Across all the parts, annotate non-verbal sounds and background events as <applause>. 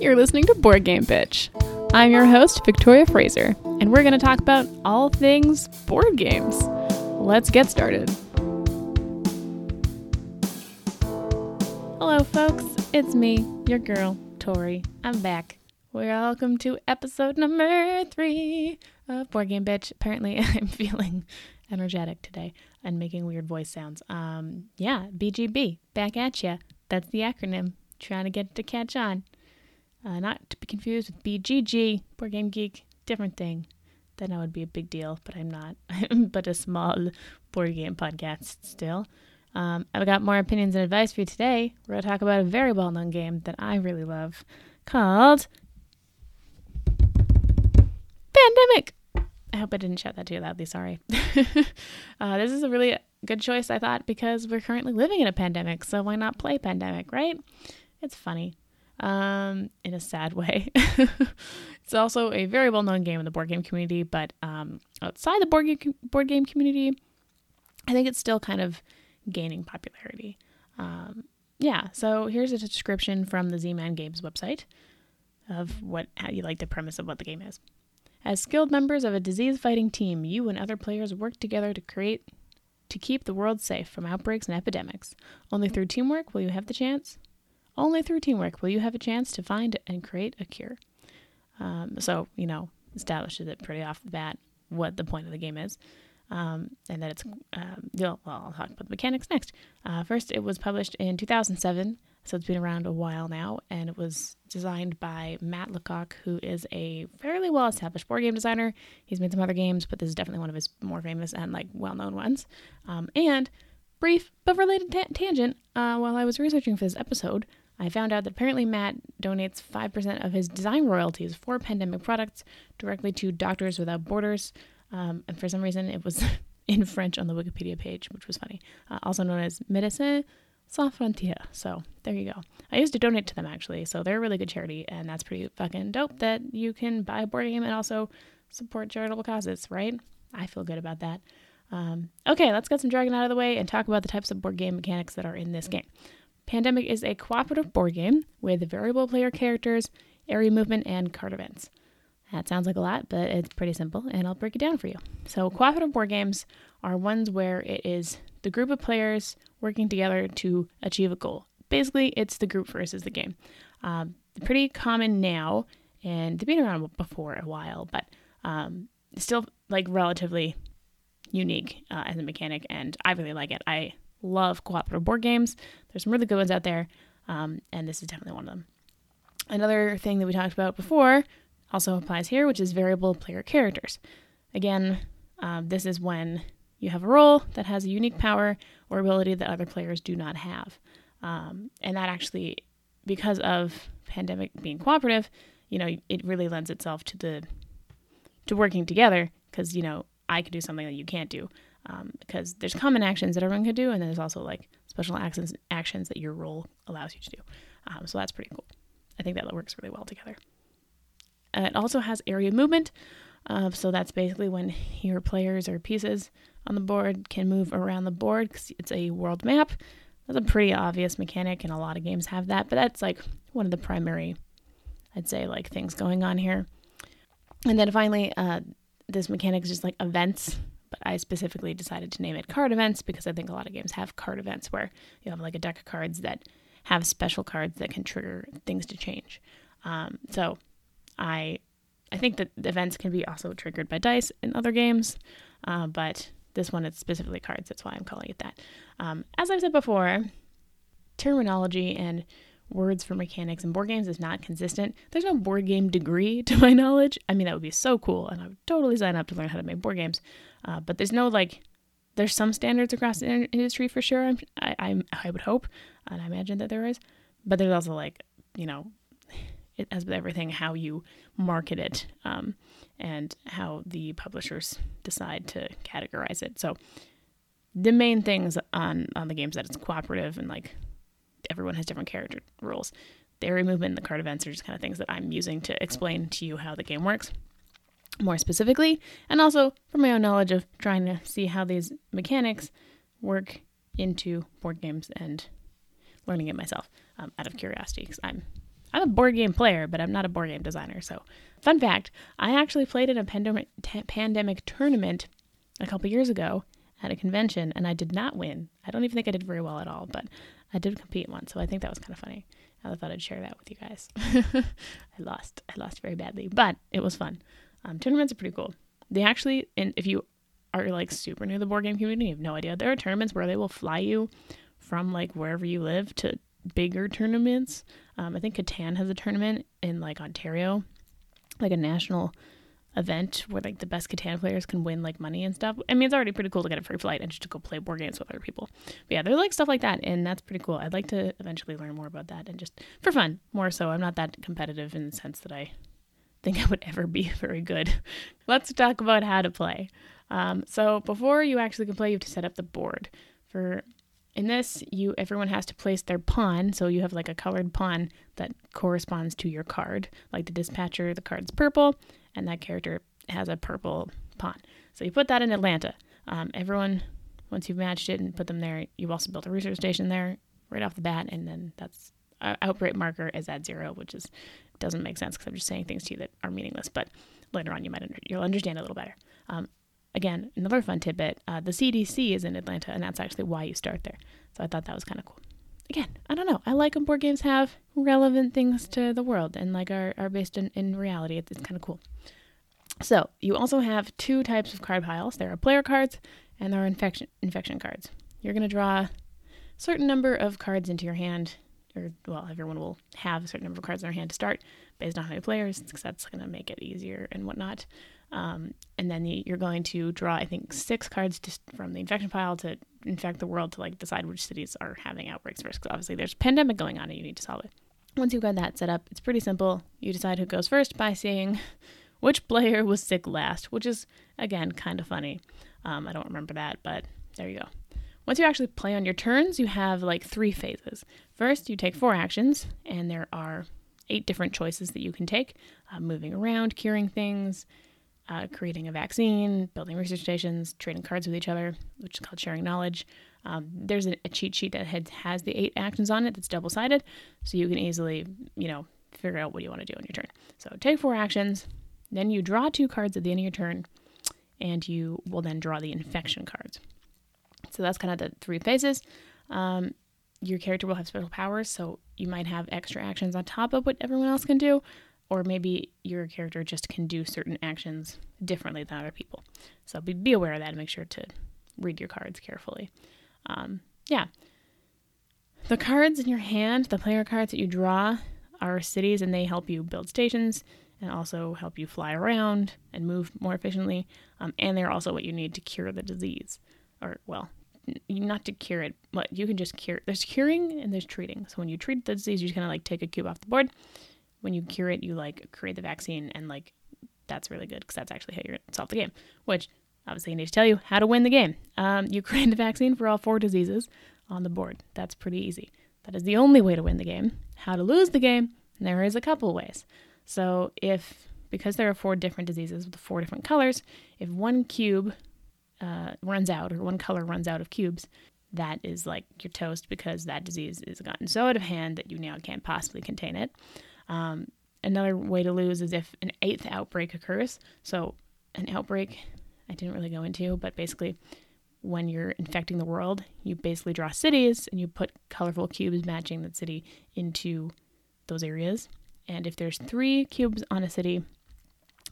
You're listening to Board Game Bitch. I'm your host, Victoria Fraser, and we're going to talk about all things board games. Let's get started. Hello, folks. It's me, your girl, Tori. I'm back. Welcome to episode number three of Board Game Bitch. Apparently, <laughs> I'm feeling energetic today and making weird voice sounds. Um, yeah, BGB, back at ya. That's the acronym. Trying to get it to catch on. Uh, not to be confused with BGG, Board Game Geek, different thing. Then that would be a big deal, but I'm not. <laughs> I'm but a small board game podcast still. Um, I've got more opinions and advice for you today. We're going to talk about a very well known game that I really love called Pandemic. I hope I didn't shout that too loudly. Sorry. <laughs> uh, this is a really good choice, I thought, because we're currently living in a pandemic. So why not play Pandemic, right? It's funny um, in a sad way. <laughs> it's also a very well known game in the board game community, but um, outside the board game, board game community, I think it's still kind of gaining popularity. Um, yeah, so here's a description from the Z Man Games website of what how you like the premise of what the game is. As skilled members of a disease fighting team, you and other players work together to create to keep the world safe from outbreaks and epidemics. Only through teamwork will you have the chance. Only through teamwork will you have a chance to find and create a cure. Um, so, you know, establishes it pretty off the bat what the point of the game is um, and that it's um, well, I'll talk about the mechanics next. Uh, first, it was published in 2007, so it's been around a while now, and it was designed by Matt Leacock, who is a fairly well-established board game designer. He's made some other games, but this is definitely one of his more famous and like well-known ones. Um, and brief but related ta- tangent. Uh, while I was researching for this episode, I found out that apparently Matt donates 5% of his design royalties for pandemic products directly to Doctors Without Borders, um, and for some reason, it was <laughs> in French on the Wikipedia page, which was funny. Uh, also known as Médecins Sans Frontières. So there you go. I used to donate to them actually, so they're a really good charity, and that's pretty fucking dope that you can buy a board game and also support charitable causes, right? I feel good about that. Um, okay, let's get some dragon out of the way and talk about the types of board game mechanics that are in this game. Pandemic is a cooperative board game with variable player characters, area movement, and card events. That sounds like a lot, but it's pretty simple, and I'll break it down for you. So, cooperative board games are ones where it is the group of players working together to achieve a goal. Basically, it's the group versus the game. Um, pretty common now, and they've been around before a while, but um, still like relatively unique uh, as a mechanic, and I really like it. I love cooperative board games. There's some really good ones out there, um, and this is definitely one of them. Another thing that we talked about before also applies here, which is variable player characters. Again, um, this is when you have a role that has a unique power or ability that other players do not have. Um, and that actually, because of pandemic being cooperative, you know, it really lends itself to the to working together because you know I can do something that you can't do um, because there's common actions that everyone could do, and then there's also like special actions actions that your role allows you to do. Um, so that's pretty cool. I think that works really well together. It also has area movement. Uh, so that's basically when your players or pieces on the board can move around the board because it's a world map. That's a pretty obvious mechanic, and a lot of games have that. But that's like one of the primary, I'd say, like things going on here. And then finally, uh, this mechanic is just like events. But I specifically decided to name it card events because I think a lot of games have card events where you have like a deck of cards that have special cards that can trigger things to change. Um, so I I think that events can be also triggered by dice in other games, uh, but this one it's specifically cards. That's why I'm calling it that. Um, as I've said before, terminology and words for mechanics in board games is not consistent. There's no board game degree <laughs> to my knowledge. I mean, that would be so cool, and I would totally sign up to learn how to make board games. Uh, but there's no like, there's some standards across the industry for sure. I'm, I, I, I would hope, and I imagine that there is. But there's also like, you know, it, as with everything, how you market it um, and how the publishers decide to categorize it. So the main things on on the games that it's cooperative and like everyone has different character rules. The area movement the card events are just kind of things that I'm using to explain to you how the game works more specifically, and also from my own knowledge of trying to see how these mechanics work into board games and learning it myself um, out of curiosity because I'm I'm a board game player, but I'm not a board game designer. So, fun fact I actually played in a pandemic, t- pandemic tournament a couple years ago at a convention, and I did not win. I don't even think I did very well at all, but I did compete once. So, I think that was kind of funny. I thought I'd share that with you guys. <laughs> I lost. I lost very badly, but it was fun. Um, tournaments are pretty cool. They actually, and if you are like super new to the board game community, you have no idea. There are tournaments where they will fly you from like wherever you live to bigger tournaments. Um, I think Catan has a tournament in like Ontario, like a national event where like the best Catan players can win like money and stuff. I mean, it's already pretty cool to get a free flight and just to go play board games with other people. But yeah, there's like stuff like that, and that's pretty cool. I'd like to eventually learn more about that and just for fun more so. I'm not that competitive in the sense that I think I would ever be <laughs> very good. Let's talk about how to play. Um, so before you actually can play, you have to set up the board. For in this, you everyone has to place their pawn. So you have like a colored pawn that corresponds to your card. Like the dispatcher, the card's purple, and that character has a purple pawn. So you put that in Atlanta. Um, everyone, once you've matched it and put them there, you also built a research station there right off the bat, and then that's uh, outbreak marker is at zero, which is doesn't make sense because I'm just saying things to you that are meaningless. But later on, you might under, you'll understand a little better. Um, again, another fun tidbit: uh, the CDC is in Atlanta, and that's actually why you start there. So I thought that was kind of cool. Again, I don't know. I like when board games have relevant things to the world and like are, are based in, in reality. It's, it's kind of cool. So you also have two types of card piles. There are player cards and there are infection infection cards. You're going to draw a certain number of cards into your hand or well, everyone will have a certain number of cards in their hand to start based on how many players, because that's going to make it easier and whatnot. Um, and then you're going to draw, I think, six cards just from the infection pile to infect the world to like decide which cities are having outbreaks first. Because obviously there's a pandemic going on and you need to solve it. Once you've got that set up, it's pretty simple. You decide who goes first by seeing <laughs> which player was sick last, which is again kind of funny. Um, I don't remember that, but there you go. Once you actually play on your turns, you have like three phases. First, you take four actions, and there are eight different choices that you can take uh, moving around, curing things, uh, creating a vaccine, building research stations, trading cards with each other, which is called sharing knowledge. Um, there's a, a, cheat sheet that has, has the eight actions on it that's double sided, so you can easily, you know, figure out what you want to do on your turn. So take four actions, then you draw two cards at the end of your turn, and you will then draw the infection cards. So that's kind of the three phases. Um, your character will have special powers, so you might have extra actions on top of what everyone else can do, or maybe your character just can do certain actions differently than other people. So be, be aware of that and make sure to read your cards carefully. Um, yeah. The cards in your hand, the player cards that you draw, are cities and they help you build stations and also help you fly around and move more efficiently. Um, and they're also what you need to cure the disease. Or, well, not to cure it, but you can just cure. There's curing and there's treating. So when you treat the disease, you just kind of like take a cube off the board. When you cure it, you like create the vaccine, and like that's really good because that's actually how you solve the game. Which obviously I need to tell you how to win the game. Um, you <laughs> create the vaccine for all four diseases on the board. That's pretty easy. That is the only way to win the game. How to lose the game? There is a couple ways. So if because there are four different diseases with four different colors, if one cube uh, runs out or one color runs out of cubes, that is like your toast because that disease has gotten so out of hand that you now can't possibly contain it. Um, another way to lose is if an eighth outbreak occurs. So, an outbreak, I didn't really go into, but basically, when you're infecting the world, you basically draw cities and you put colorful cubes matching that city into those areas. And if there's three cubes on a city,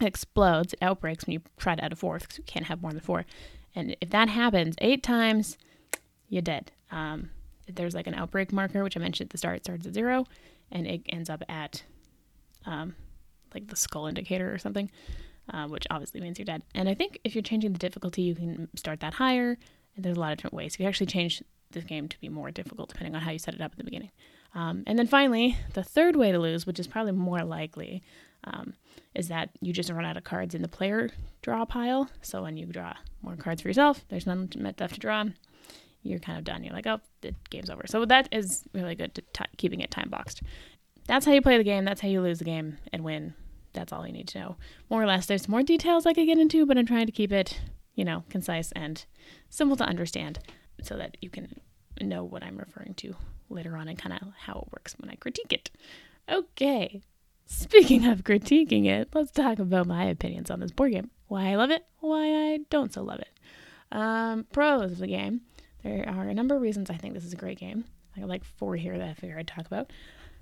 it explodes, it outbreaks when you try to add a fourth because you can't have more than four. And if that happens eight times, you're dead. Um, there's like an outbreak marker, which I mentioned at the start, starts at zero, and it ends up at um, like the skull indicator or something, uh, which obviously means you're dead. And I think if you're changing the difficulty, you can start that higher. And there's a lot of different ways. You can actually change this game to be more difficult depending on how you set it up at the beginning. Um, and then finally, the third way to lose, which is probably more likely, um, is that you just run out of cards in the player draw pile. So when you draw more cards for yourself, there's none left to draw. You're kind of done. You're like, oh, the game's over. So that is really good to t- keeping it time boxed. That's how you play the game. That's how you lose the game and win. That's all you need to know. More or less, there's more details I could get into, but I'm trying to keep it, you know, concise and simple to understand so that you can know what I'm referring to later on and kind of how it works when I critique it. Okay, speaking of critiquing it, let's talk about my opinions on this board game. Why I love it, why I don't so love it. Um, pros of the game. There are a number of reasons I think this is a great game. I have like four here that I figure I'd talk about.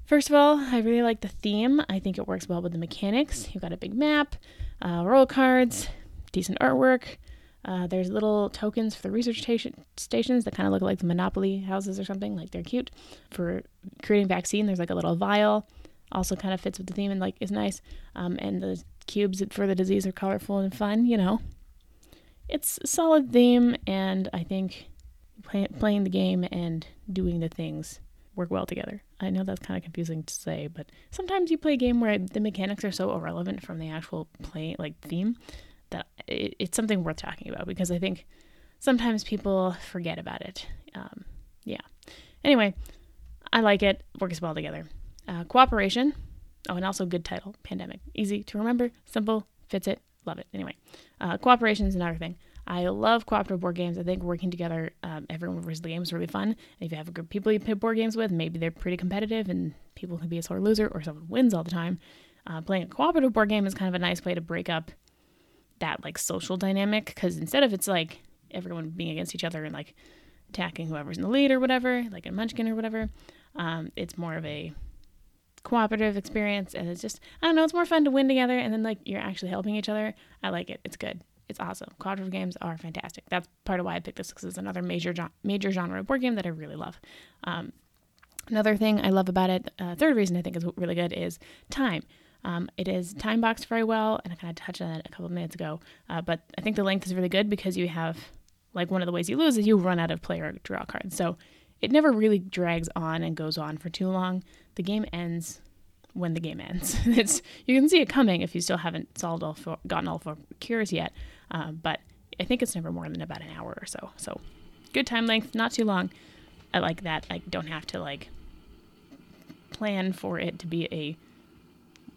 First of all, I really like the theme. I think it works well with the mechanics. You've got a big map, uh, role cards, decent artwork. Uh, there's little tokens for the research station, stations that kind of look like the Monopoly houses or something. Like they're cute. For creating vaccine, there's like a little vial. Also kind of fits with the theme and like is nice. Um, and the cubes for the disease are colorful and fun. You know, it's a solid theme, and I think play, playing the game and doing the things work well together. I know that's kind of confusing to say, but sometimes you play a game where the mechanics are so irrelevant from the actual play like theme that it, it's something worth talking about because I think sometimes people forget about it. Um, yeah. Anyway, I like it. Works well together. Uh, cooperation. Oh, and also good title. Pandemic. Easy to remember. Simple. Fits it. Love it. Anyway, uh, cooperation is another thing. I love cooperative board games. I think working together, um, everyone versus the game is really fun. And if you have a group of people you play board games with, maybe they're pretty competitive and people can be a sore loser or someone wins all the time. Uh, playing a cooperative board game is kind of a nice way to break up that like social dynamic because instead of it's like everyone being against each other and like attacking whoever's in the lead or whatever, like a munchkin or whatever, um, it's more of a cooperative experience and it's just I don't know, it's more fun to win together and then like you're actually helping each other. I like it. It's good. It's awesome. Cooperative games are fantastic. That's part of why I picked this because it's another major major genre of board game that I really love. Um, another thing I love about it, uh, third reason I think is really good is time. Um, it is time boxed very well, and I kind of touched on it a couple of minutes ago. Uh, but I think the length is really good because you have, like, one of the ways you lose is you run out of player draw cards. So it never really drags on and goes on for too long. The game ends when the game ends. <laughs> it's you can see it coming if you still haven't solved all gotten all four cures yet. Uh, but I think it's never more than about an hour or so. So good time length, not too long. I like that. I don't have to like plan for it to be a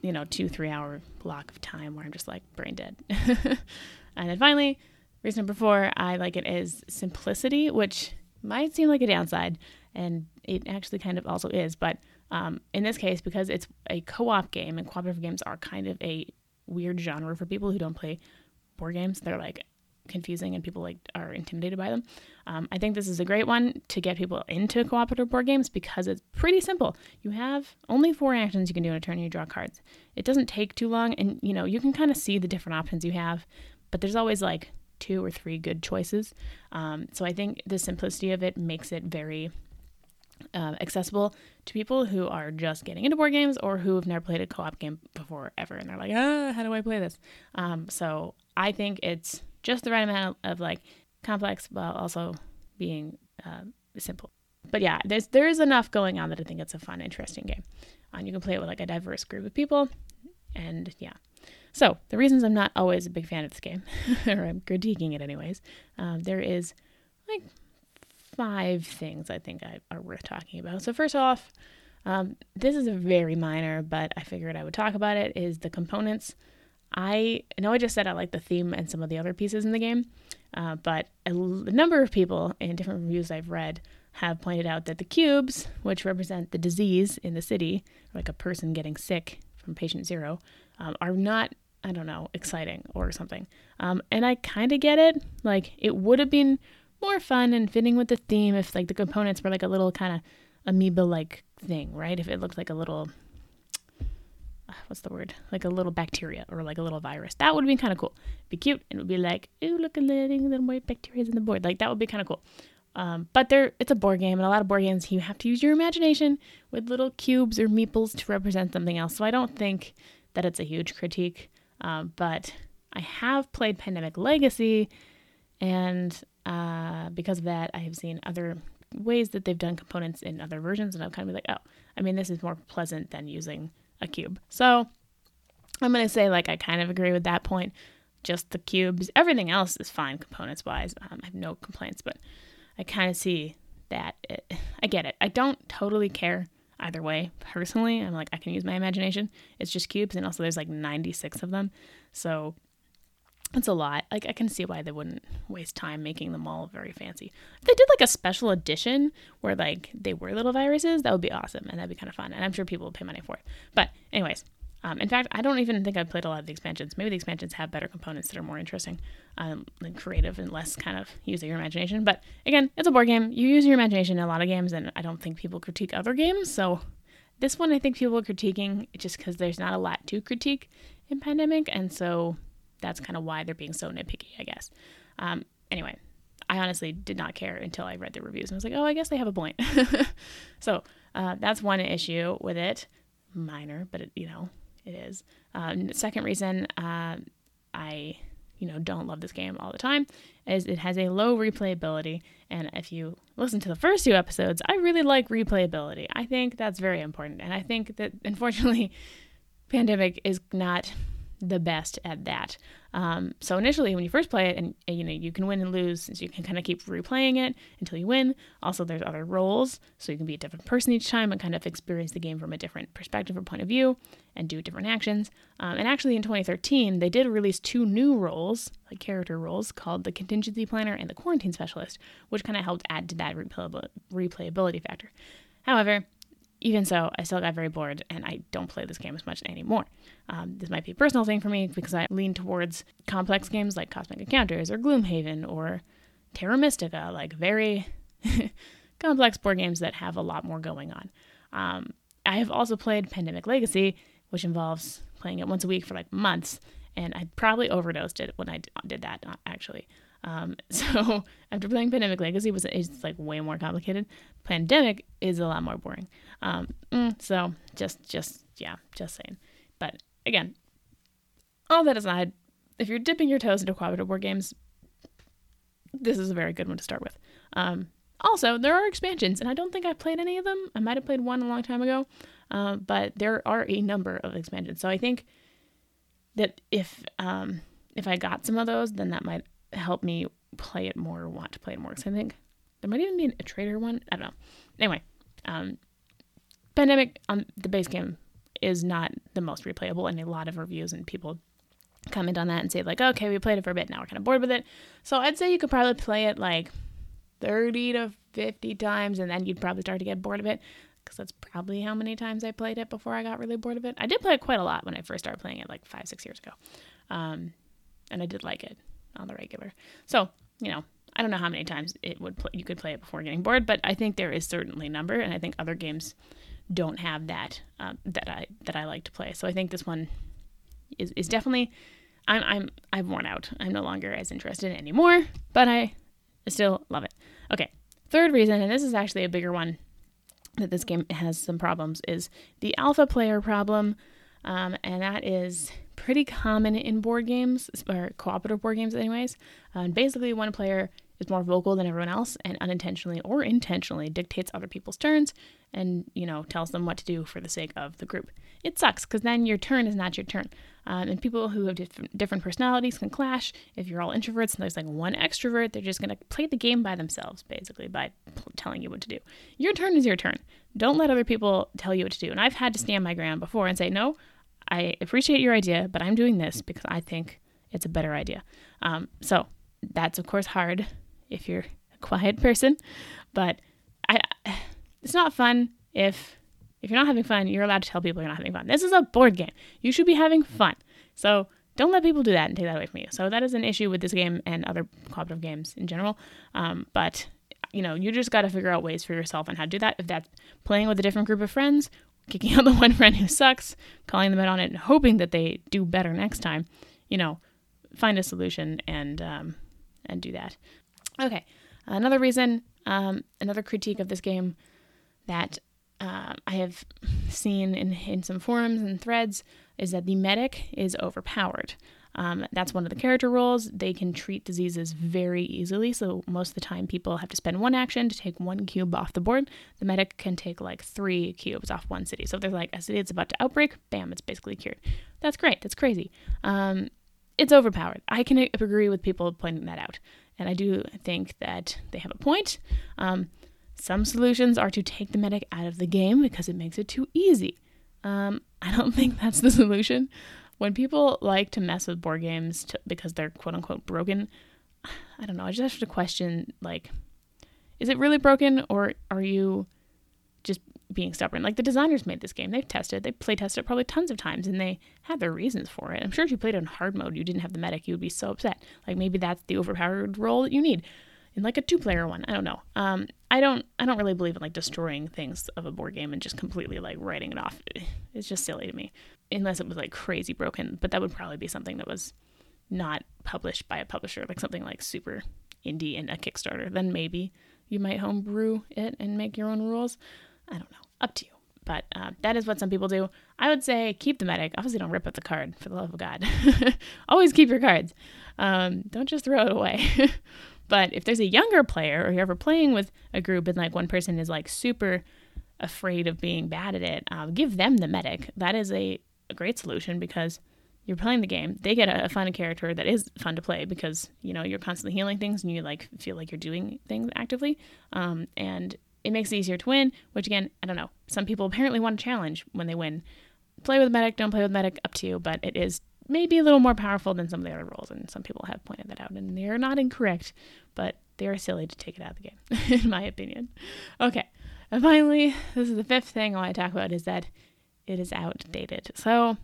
you know two three hour block of time where I'm just like brain dead. <laughs> and then finally, reason number four, I like it is simplicity, which might seem like a downside, and it actually kind of also is, but um, in this case, because it's a co op game and cooperative games are kind of a weird genre for people who don't play board games, they're like confusing and people like are intimidated by them. Um, I think this is a great one to get people into cooperative board games because it's pretty simple. You have only four actions you can do in a turn. You draw cards. It doesn't take too long, and you know you can kind of see the different options you have, but there's always like two or three good choices. Um, so I think the simplicity of it makes it very uh, accessible to people who are just getting into board games or who have never played a co-op game before ever. And they're like ah how do i play this? Um, so i think it's just the right amount of, like complex while also being uh, simple. But yeah there's there is enough going on that i think it's a fun interesting game. And you can play it with like a diverse group of people. And yeah. So the reasons i'm not always a big fan of this game <laughs> or i'm critiquing it anyways um, there is like five things I think are worth talking about. So, first off, um, this is a very minor, but I figured I would talk about it, is the components. I know I just said I like the theme and some of the other pieces in the game, uh, but a number of people in different reviews I've read have pointed out that the cubes, which represent the disease in the city, like a person getting sick from patient zero, um, are not, I don't know, exciting or something. Um, and I kind of get it. Like, it would have been more fun and fitting with the theme if like the components were like a little kind of amoeba like thing, right? If it looked like a little uh, what's the word? Like a little bacteria or like a little virus. That would be kind of cool. Be cute and it would be like, ooh, look at the little white bacteria in the board. Like that would be kind of cool. Um, but there, it's a board game, and a lot of board games you have to use your imagination with little cubes or meeples to represent something else. So I don't think that it's a huge critique. Um, but I have played Pandemic Legacy, and uh, because of that, I have seen other ways that they've done components in other versions, and I've kind of like, oh, I mean, this is more pleasant than using a cube. So I'm going to say, like, I kind of agree with that point. Just the cubes. Everything else is fine components wise. Um, I have no complaints, but I kind of see that. It, <sighs> I get it. I don't totally care either way personally. I'm like, I can use my imagination. It's just cubes, and also there's like 96 of them. So It's a lot. Like I can see why they wouldn't waste time making them all very fancy. If they did like a special edition where like they were little viruses, that would be awesome and that'd be kind of fun. And I'm sure people would pay money for it. But anyways, um, in fact, I don't even think I've played a lot of the expansions. Maybe the expansions have better components that are more interesting, um, and creative, and less kind of using your imagination. But again, it's a board game. You use your imagination in a lot of games, and I don't think people critique other games. So this one, I think people are critiquing just because there's not a lot to critique in Pandemic, and so that's kind of why they're being so nitpicky, I guess. Um, anyway, I honestly did not care until I read the reviews and I was like, oh, I guess they have a point. <laughs> so uh, that's one issue with it. Minor, but it, you know, it is. Um, second reason uh, I you know don't love this game all the time is it has a low replayability and if you listen to the first two episodes i really like replayability i think that's very important and i think that unfortunately <laughs> pandemic is not the best at that. Um, so initially, when you first play it, and, you know you can win and lose, so you can kind of keep replaying it until you win. Also, there's other roles, so you can be a different person each time and kind of experience the game from a different perspective or point of view, and do different actions. Um, and actually, in 2013, they did release two new roles, like character roles, called the Contingency Planner and the Quarantine Specialist, which kind of helped add to that replayability factor. However, even so, I still got very bored and I don't play this game as much anymore. Um, this might be a personal thing for me because I lean towards complex games like Cosmic Encounters or Gloomhaven or Terra Mystica, like very <laughs> complex board games that have a lot more going on. Um, I have also played Pandemic Legacy, which involves playing it once a week for like months, and I probably overdosed it when I did that, uh, actually. Um, <laughs> so after playing Pandemic Legacy was it's like way more complicated. Pandemic is a lot more boring. Um, mm, so just just yeah, just saying. But again, all that aside, if you're dipping your toes into cooperative board games, this is a very good one to start with. Um, also, there are expansions, and I don't think I've played any of them. I might have played one a long time ago, uh, but there are a number of expansions. So I think that if um, if I got some of those, then that might help me play it more or want to play it more. Because I think there might even be a trader one. I don't know. Anyway, um, Pandemic on the base game is not the most replayable, and a lot of reviews and people comment on that and say like, okay, we played it for a bit, now we're kind of bored with it. So I'd say you could probably play it like 30 to 50 times, and then you'd probably start to get bored of it. Because that's probably how many times I played it before I got really bored of it. I did play it quite a lot when I first started playing it, like five, six years ago. Um, and I did like it on the regular. So, you know, I don't know how many times it would you could play it before getting bored, but I think there is certainly a number, and I think other games don't have that um, that I that I like to play. So I think this one is is definitely I'm I'm I've worn out. I'm no longer as interested anymore, but I still love it. Okay, third reason, and this is actually a bigger one that this game has some problems is the alpha player problem, um, and that is pretty common in board games or cooperative board games, anyways. And basically, one player is more vocal than everyone else and unintentionally or intentionally dictates other people's turns and you know tells them what to do for the sake of the group. It sucks because then your turn is not your turn. Um, and people who have different, different personalities can clash. If you're all introverts and there's like one extrovert, they're just going to play the game by themselves, basically, by telling you what to do. Your turn is your turn. Don't let other people tell you what to do. And I've had to stand my ground before and say, no, I appreciate your idea, but I'm doing this because I think it's a better idea. Um, so that's, of course, hard if you're a quiet <laughs> person, but I, it's not fun if if you're not having fun, you're allowed to tell people you're not having fun. This is a board game. You should be having fun. So don't let people do that and take that away from you. So that is an issue with this game and other cooperative games in general. Um, but you know, you just got to figure out ways for yourself on how to do that. If that's playing with a different group of friends, kicking <laughs> out the one friend who sucks, calling them out on it, and hoping that they do better next time. You know, find a solution and um, and do that. Okay, another reason, um, another critique of this game that uh, I have seen in in some forums and threads is that the medic is overpowered. Um, that's one of the character roles. They can treat diseases very easily. So, most of the time, people have to spend one action to take one cube off the board. The medic can take like three cubes off one city. So, if there's like a city that's about to outbreak, bam, it's basically cured. That's great. That's crazy. Um, it's overpowered. I can agree with people pointing that out. And I do think that they have a point. Um, some solutions are to take the medic out of the game because it makes it too easy. Um, I don't <laughs> think that's the solution, when people like to mess with board games to, because they're quote unquote broken, <sighs> I don't know. I just have to question like, is it really broken or are you just being stubborn? Like the designers made this game. They've tested, they play tested it probably tons of times and they had their reasons for it. I'm sure if you played it in hard mode, you didn't have the medic, you would be so upset. Like maybe that's the overpowered role that you need in like a two player one. I don't know. Um, I don't I don't really believe in like destroying things of a board game and just completely like writing it off. It's just silly to me. Unless it was like crazy broken, but that would probably be something that was not published by a publisher, like something like super indie and a Kickstarter, then maybe you might homebrew it and make your own rules. I don't know. Up to you. But uh, that is what some people do. I would say keep the medic. Obviously, don't rip up the card, for the love of God. <laughs> Always keep your cards. Um, don't just throw it away. <laughs> but if there's a younger player or you're ever playing with a group and like one person is like super afraid of being bad at it, uh, give them the medic. That is a, a great solution because you're playing the game. They get a, a fun character that is fun to play because you know you're constantly healing things and you like feel like you're doing things actively. Um, and it makes it easier to win. Which again, I don't know. Some people apparently want a challenge when they win. Play with medic, don't play with medic, up to you. But it is maybe a little more powerful than some of the other roles, and some people have pointed that out, and they are not incorrect. But they are silly to take it out of the game, <laughs> in my opinion. Okay, and finally, this is the fifth thing I want to talk about is that it is outdated. So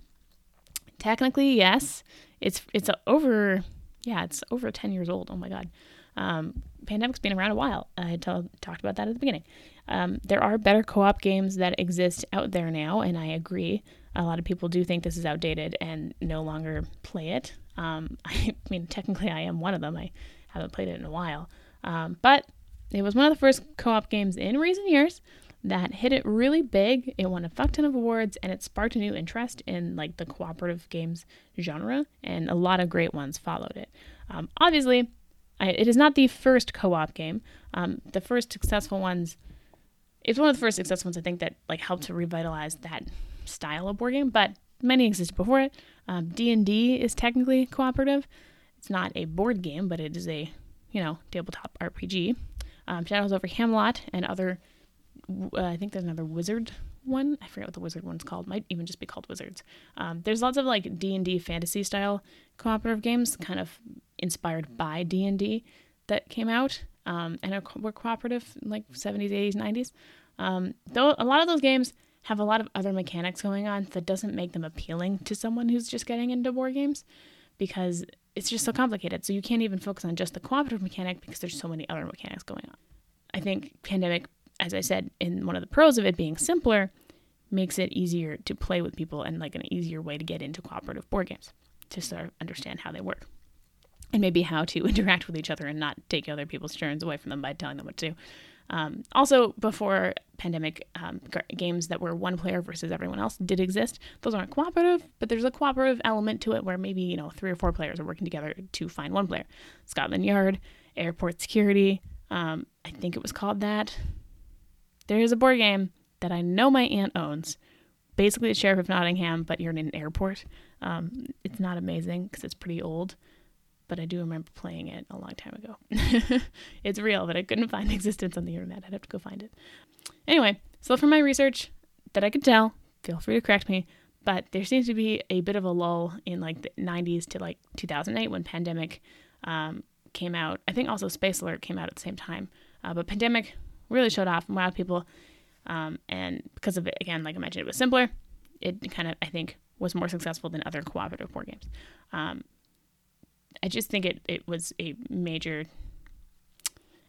technically, yes, it's it's over. Yeah, it's over ten years old. Oh my god, um, pandemic's been around a while. I talked about that at the beginning. Um, there are better co-op games that exist out there now, and I agree. A lot of people do think this is outdated and no longer play it. Um, <laughs> I mean, technically, I am one of them. I haven't played it in a while, um, but it was one of the first co-op games in recent years that hit it really big. It won a fuck ton of awards and it sparked a new interest in like the cooperative games genre, and a lot of great ones followed it. Um, obviously, I, it is not the first co-op game. Um, the first successful ones, it's one of the first successful ones I think that like helped to revitalize that style of board game, but many existed before it. Um, D&D is technically cooperative. It's not a board game, but it is a, you know, tabletop RPG. Um, Shadows over Camelot and other uh, I think there's another wizard one. I forget what the wizard one's called. Might even just be called Wizards. Um, there's lots of like D and D fantasy style cooperative games, kind of inspired by D and D, that came out um, and are, were cooperative in like 70s, 80s, 90s. Um, though a lot of those games have a lot of other mechanics going on that doesn't make them appealing to someone who's just getting into board games because it's just so complicated. So you can't even focus on just the cooperative mechanic because there's so many other mechanics going on. I think Pandemic as I said, in one of the pros of it being simpler, makes it easier to play with people and like an easier way to get into cooperative board games to sort of understand how they work and maybe how to <laughs> interact with each other and not take other people's turns away from them by telling them what to do. Um, also, before pandemic, um, games that were one player versus everyone else did exist. Those aren't cooperative, but there's a cooperative element to it where maybe you know three or four players are working together to find one player. Scotland Yard, Airport Security. Um, I think it was called that. There is a board game that I know my aunt owns. Basically, the Sheriff of Nottingham, but you're in an airport. Um, it's not amazing because it's pretty old, but I do remember playing it a long time ago. <laughs> it's real, but I couldn't find <laughs> existence on the internet. I'd have to go find it. Anyway, so from my research that I could tell, feel free to correct me, but there seems to be a bit of a lull in like the 90s to like 2008 when Pandemic um, came out. I think also Space Alert came out at the same time. Uh, but Pandemic really showed off and wowed people. Um, and because of it, again, like I mentioned, it was simpler. It kind of, I think, was more successful than other cooperative board games. Um, I just think it, it was a major,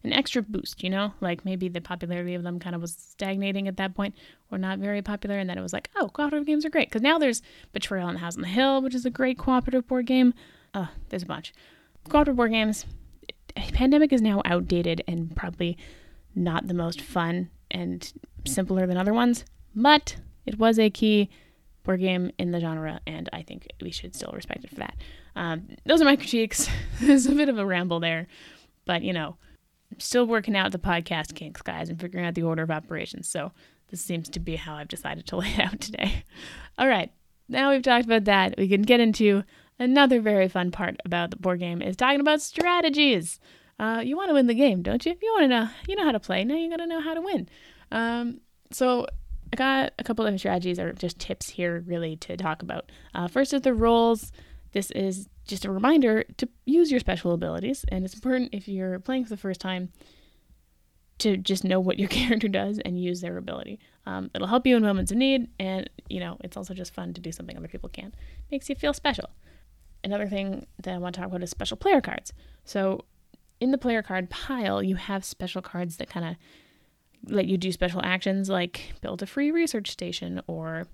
an extra boost, you know? Like maybe the popularity of them kind of was stagnating at that point or not very popular. And then it was like, oh, cooperative games are great. Because now there's Betrayal in the House on the Hill, which is a great cooperative board game. Oh, there's a bunch. Cooperative board games, eh, Pandemic is now outdated and probably not the most fun and simpler than other ones, but it was a key board game in the genre, and I think we should still respect it for that. Um, those are my <laughs> critiques. There's a bit of a ramble there, but you know, I'm still working out the podcast kinks, guys, and figuring out the order of operations. So this seems to be how I've decided to <laughs> lay it out today. All right, now we've talked about that, we can get into another very fun part about the board game is talking about strategies uh, you want to win the game, don't you? You want to know, you know how to play. Now you got to know how to win. Um, so I got a couple of strategies or just tips here, really, to talk about. Uh, first is the roles. This is just a reminder to use your special abilities, and it's important if you're playing for the first time to just know what your <laughs> character does and use their ability. Um, it'll help you in moments of need, and you know it's also just fun to do something other people can't. Makes you feel special. Another thing that I want to talk about is special player cards. So in the player card pile, you have special cards that kind of let you do special actions like build a free research station or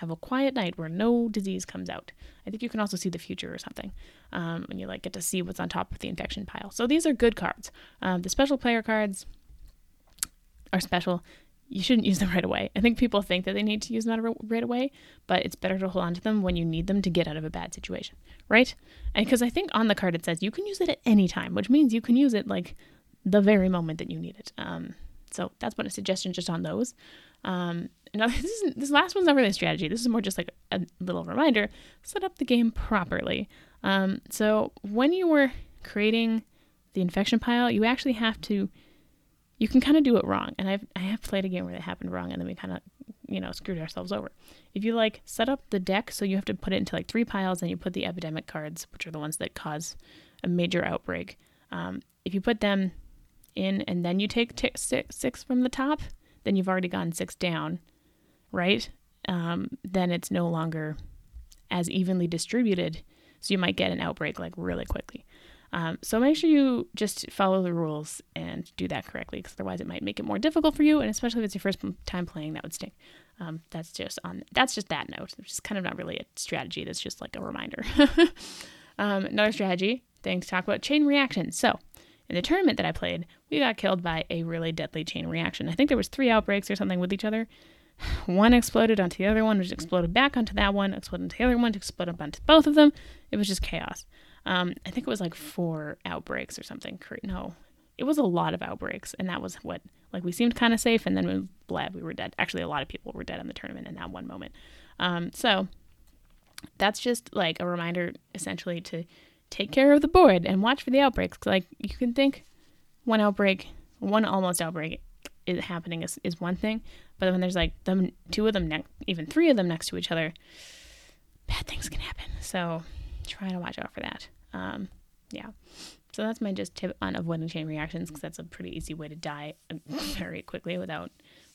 have a quiet night where no disease comes out. I think you can also see the future or something, um, and you like get to see what's on top of the infection pile. So these are good cards. Um, the special player cards are special. You shouldn't use them right away. I think people think that they need to use them right away, but it's better to hold on to them when you need them to get out of a bad situation, right? Because I think on the card it says you can use it at any time, which means you can use it like the very moment that you need it. Um, so that's a suggestion just on those. Um, <laughs> this, is, this last one's not really a strategy. This is more just like a, little reminder. Set up the game properly. Um, so when you were creating the infection pile, you actually have to. You can kind of do it wrong, and I've I have played a game where that happened wrong, and then we kind of you know screwed ourselves over. If you like set up the deck, so you have to put it into like three piles, and you put the epidemic cards, which are the ones that cause a major outbreak. Um, if you put them in and then you take t- six, six from the top, then you've already gone six down, right? Um, then it's no longer as evenly distributed. So you might get an outbreak like really quickly. Um, so make sure you just follow the rules and do that correctly, because otherwise it might make it more difficult for you. And especially if it's your first time playing, that would stink. Um, that's just on. That's just that note. It's just kind of not really a strategy. That's just like a reminder. <laughs> um, another strategy thing to talk about: chain reactions. So in the tournament that I played, we got killed by a really deadly chain reaction. I think there was three outbreaks or something with each other. <sighs> One exploded onto the other one, which exploded back onto that one, exploded onto the other one, exploded onto both of them. It was just chaos. Um, I think it was like four outbreaks or something. No, it was a lot of outbreaks, and that was what like we seemed kind of safe, and then we bled, we were dead. Actually, a lot of people were dead in the tournament in that one moment. Um, so that's just like a reminder, essentially, to take care of the board and watch for the outbreaks. Like you can think one outbreak, one almost outbreak is happening is, is one thing, but when there's like them two of them, ne- even three of them next to each other, bad things can happen. So try to watch out for that. Um, yeah. So that's my just tip on avoiding chain reactions because that's a pretty easy way to die <laughs> very quickly without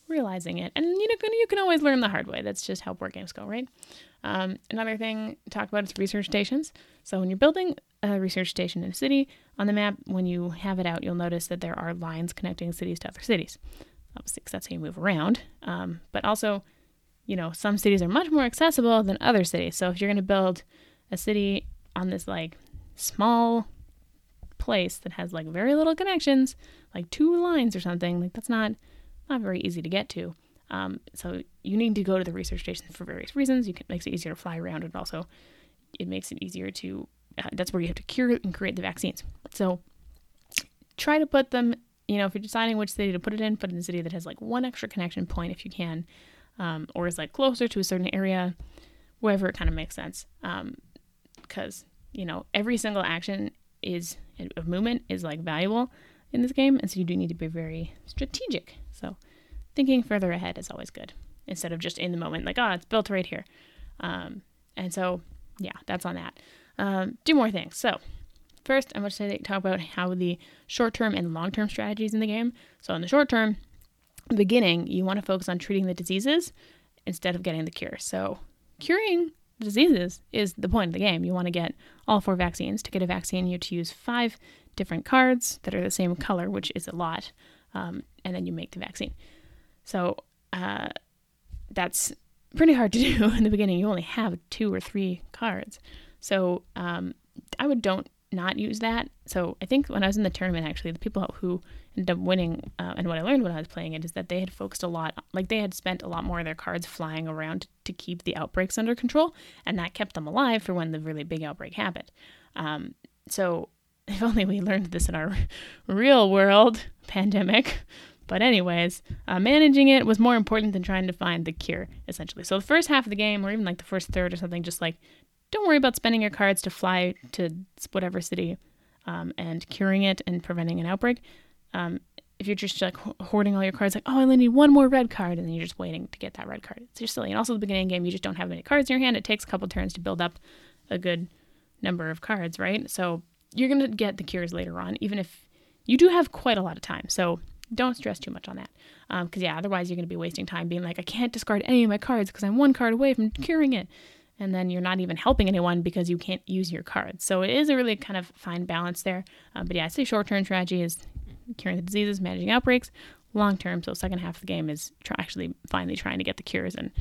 realizing it. And you know, you can always learn the hard way. That's just how board games go, right? Um, another thing to talk about is research stations. So when you're building a research station in a city on the map, when you have it out, you'll notice that there are lines connecting cities to other cities. Obviously, because that's how you move around. Um, but also, you know, some cities are much more accessible than other cities. So if you're going to build a city on this like small place that has like very little connections, like two lines or something, like that's not not very easy to get to. Um, so you need to go to the research station for various reasons. You can, it makes it easier to fly around, and also it makes it easier to. Uh, that's where you have to cure and create the vaccines. So try to put them. You know, if you're deciding which city to put it in, put it in a city that has like one extra connection point if you can, um, or is like closer to a certain area, wherever it kind of makes sense. Because um, you know every single action is of movement is like valuable in this game, and so you do need to be very strategic. So thinking further ahead is always good instead of just in the moment, like, oh, it's built right here. Um, and so, yeah, that's on that. Um, do more things. So, first, I'm going to talk about how the short term and long term strategies in the game. So, in the short term, beginning, you want to focus on treating the diseases instead of getting the cure. So, curing diseases is the point of the game. You want to get all four vaccines. To get a vaccine, you have to use five different cards that are the same color, which is a lot, um, and then you make the vaccine. So uh, that's pretty hard to <laughs> do in the beginning. You only have two or three cards. So um, I would don't not use that. So I think when I was in the tournament, actually, the people who ended up winning, uh, and what I learned when I was playing it is that they had focused a lot, like they had spent a lot more of their cards flying around to keep the outbreaks under control, and that kept them alive for when the really big outbreak happened. Um, so <laughs> if only we learned this in our <laughs> real world pandemic, but, anyways, uh, managing it was more important than trying to find the cure, essentially. So, the first half of the game, or even like the first third or something, just like don't worry about spending your cards to fly to whatever city um, and curing it and preventing an outbreak. Um, if you're just like hoarding all your cards, like, oh, I only need one more red card, and then you're just waiting to get that red card. It's just silly. And also, the beginning game, you just don't have many cards in your hand. It takes a couple turns to build up a good number of cards, right? So you're going to get the cures later on, even if you do have quite a lot of time. So don't stress too much on that. Because, um, yeah, otherwise you're going to be wasting time being like, I can't discard any of my cards because I'm one card away from curing it. And then you're not even helping anyone because you can't use your cards. So it is a really kind of fine balance there. Uh, but yeah, I'd say short term strategy is curing the diseases, managing outbreaks. Long term, so second half of the game is actually finally trying to get the cures and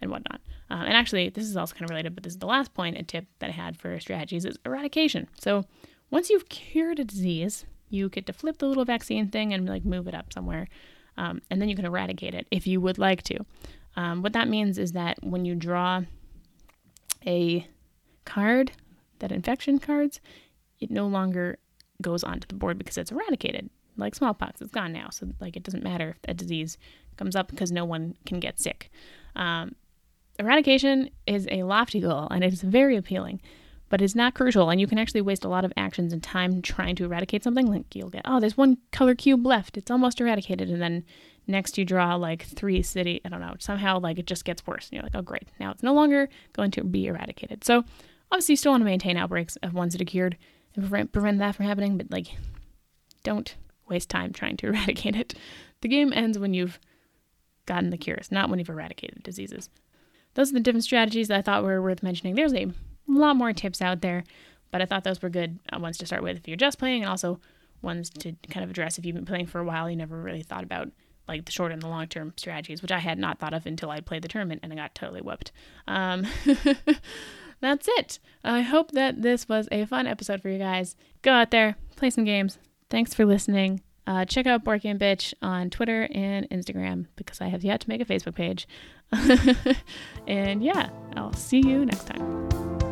and whatnot. Uh, and actually, this is also kind of related, but this is the last point, a tip that I had for strategies is eradication. So once you've cured a disease, you get to flip the little vaccine thing and like move it up somewhere. Um, and then you can eradicate it if you would like to. Um, what that means is that when you draw a card, that infection cards, it no longer goes onto the board because it's eradicated. Like smallpox, it's gone now. So like it doesn't matter if a disease comes up because no one can get sick. Um, eradication is a lofty goal and it is very appealing but it's not crucial and you can actually waste a lot of actions and time trying to eradicate something. Like you'll get oh there's one color cube left. It's almost eradicated and then next you draw like three city i don't know somehow like it just gets worse and you're like oh great. Now it's no longer going to be eradicated. So obviously you still want to maintain outbreaks of ones that are cured and prevent, prevent that from happening but like don't waste time trying to <laughs> eradicate it. The game ends when you've gotten the cures not when you've eradicated diseases. Those are the different strategies that i thought were worth mentioning. There's a a lot more tips out there, but I thought those were good uh, ones to start with if you're just playing, and also ones to kind of address if you've been playing for a while. You never really thought about like the short and the long term strategies, which I had not thought of until I played the tournament and I got totally whooped. Um, <laughs> that's it. I hope that this was a fun episode for you guys. Go out there, play some games. Thanks for listening. Uh, check out Game Bitch on Twitter and Instagram because I have yet to make a Facebook page. <laughs> and yeah, I'll see you next time.